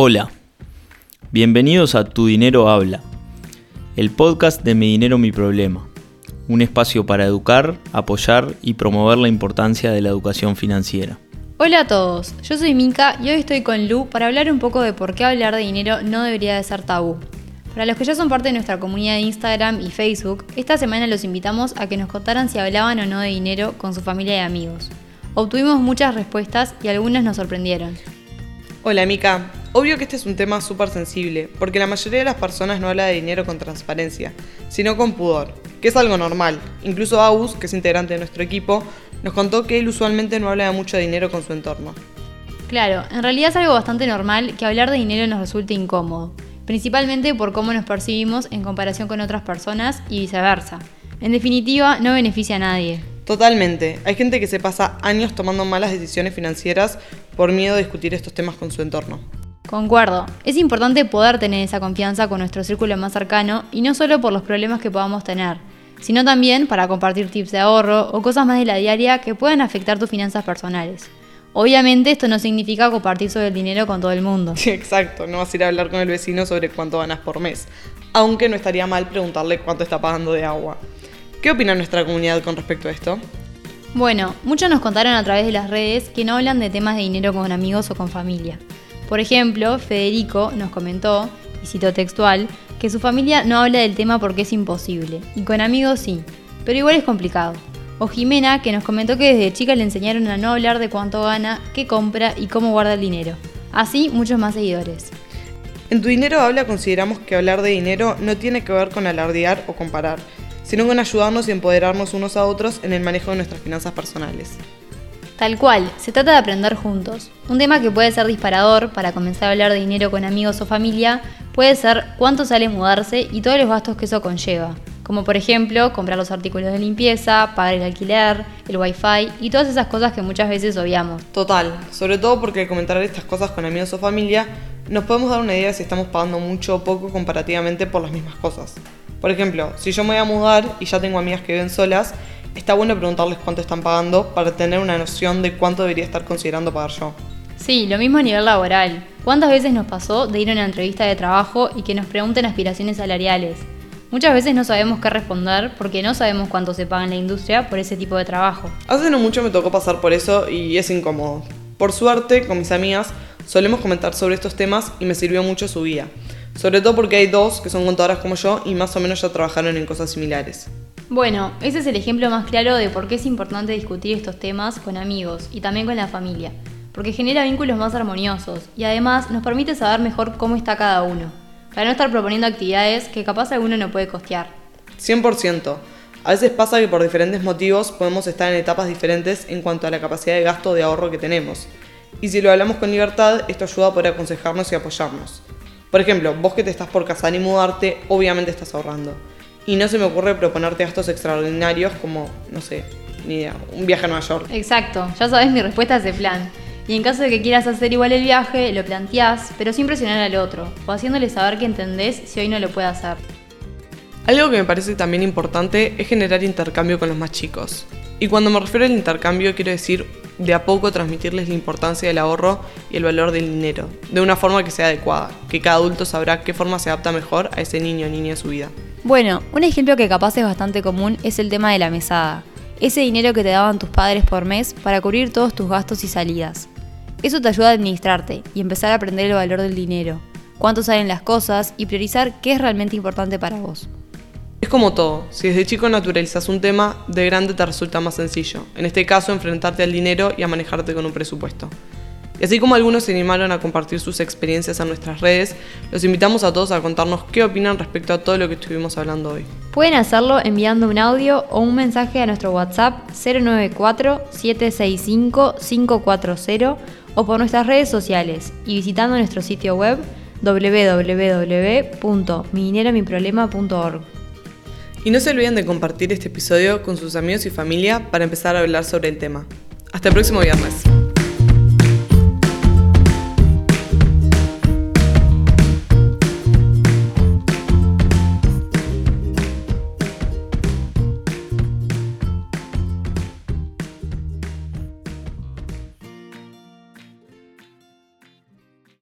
Hola, bienvenidos a Tu Dinero Habla, el podcast de Mi Dinero Mi Problema, un espacio para educar, apoyar y promover la importancia de la educación financiera. Hola a todos, yo soy Mika y hoy estoy con Lu para hablar un poco de por qué hablar de dinero no debería de ser tabú. Para los que ya son parte de nuestra comunidad de Instagram y Facebook, esta semana los invitamos a que nos contaran si hablaban o no de dinero con su familia y amigos. Obtuvimos muchas respuestas y algunas nos sorprendieron. Hola Mika, obvio que este es un tema súper sensible, porque la mayoría de las personas no habla de dinero con transparencia, sino con pudor, que es algo normal. Incluso Aus, que es integrante de nuestro equipo, nos contó que él usualmente no habla de mucho dinero con su entorno. Claro, en realidad es algo bastante normal que hablar de dinero nos resulte incómodo, principalmente por cómo nos percibimos en comparación con otras personas y viceversa. En definitiva, no beneficia a nadie. Totalmente. Hay gente que se pasa años tomando malas decisiones financieras por miedo a discutir estos temas con su entorno. Concuerdo. Es importante poder tener esa confianza con nuestro círculo más cercano y no solo por los problemas que podamos tener, sino también para compartir tips de ahorro o cosas más de la diaria que puedan afectar tus finanzas personales. Obviamente esto no significa compartir sobre el dinero con todo el mundo. Sí, exacto. No vas a ir a hablar con el vecino sobre cuánto ganas por mes. Aunque no estaría mal preguntarle cuánto está pagando de agua. ¿Qué opina nuestra comunidad con respecto a esto? Bueno, muchos nos contaron a través de las redes que no hablan de temas de dinero con amigos o con familia. Por ejemplo, Federico nos comentó, y cito textual, que su familia no habla del tema porque es imposible, y con amigos sí, pero igual es complicado. O Jimena, que nos comentó que desde chica le enseñaron a no hablar de cuánto gana, qué compra y cómo guarda el dinero. Así, muchos más seguidores. En Tu Dinero Habla consideramos que hablar de dinero no tiene que ver con alardear o comparar, sino con ayudarnos y empoderarnos unos a otros en el manejo de nuestras finanzas personales. Tal cual, se trata de aprender juntos. Un tema que puede ser disparador para comenzar a hablar de dinero con amigos o familia puede ser cuánto sale mudarse y todos los gastos que eso conlleva, como por ejemplo comprar los artículos de limpieza, pagar el alquiler, el wifi y todas esas cosas que muchas veces obviamos. Total, sobre todo porque al comentar estas cosas con amigos o familia nos podemos dar una idea si estamos pagando mucho o poco comparativamente por las mismas cosas. Por ejemplo, si yo me voy a mudar y ya tengo amigas que viven solas, está bueno preguntarles cuánto están pagando para tener una noción de cuánto debería estar considerando pagar yo. Sí, lo mismo a nivel laboral. ¿Cuántas veces nos pasó de ir a una entrevista de trabajo y que nos pregunten aspiraciones salariales? Muchas veces no sabemos qué responder porque no sabemos cuánto se paga en la industria por ese tipo de trabajo. Hace no mucho me tocó pasar por eso y es incómodo. Por suerte, con mis amigas, solemos comentar sobre estos temas y me sirvió mucho su guía. Sobre todo porque hay dos que son contadoras como yo y más o menos ya trabajaron en cosas similares. Bueno, ese es el ejemplo más claro de por qué es importante discutir estos temas con amigos y también con la familia, porque genera vínculos más armoniosos y además nos permite saber mejor cómo está cada uno, para no estar proponiendo actividades que capaz alguno no puede costear. 100%. A veces pasa que por diferentes motivos podemos estar en etapas diferentes en cuanto a la capacidad de gasto de ahorro que tenemos. Y si lo hablamos con libertad, esto ayuda a poder aconsejarnos y apoyarnos. Por ejemplo, vos que te estás por casar y mudarte, obviamente estás ahorrando. Y no se me ocurre proponerte gastos extraordinarios como, no sé, ni idea, un viaje a Nueva York. Exacto, ya sabes mi respuesta a ese plan. Y en caso de que quieras hacer igual el viaje, lo planteás, pero sin presionar al otro, o haciéndole saber que entendés si hoy no lo puede hacer. Algo que me parece también importante es generar intercambio con los más chicos. Y cuando me refiero al intercambio quiero decir de a poco transmitirles la importancia del ahorro y el valor del dinero, de una forma que sea adecuada, que cada adulto sabrá qué forma se adapta mejor a ese niño o niña en su vida. Bueno, un ejemplo que capaz es bastante común es el tema de la mesada, ese dinero que te daban tus padres por mes para cubrir todos tus gastos y salidas. Eso te ayuda a administrarte y empezar a aprender el valor del dinero, cuánto salen las cosas y priorizar qué es realmente importante para vos. Es como todo, si desde chico naturalizas un tema, de grande te resulta más sencillo. En este caso, enfrentarte al dinero y a manejarte con un presupuesto. Y así como algunos se animaron a compartir sus experiencias en nuestras redes, los invitamos a todos a contarnos qué opinan respecto a todo lo que estuvimos hablando hoy. Pueden hacerlo enviando un audio o un mensaje a nuestro WhatsApp 094-765-540 o por nuestras redes sociales y visitando nuestro sitio web www.midineromiproblema.org. Y no se olviden de compartir este episodio con sus amigos y familia para empezar a hablar sobre el tema. Hasta el próximo viernes.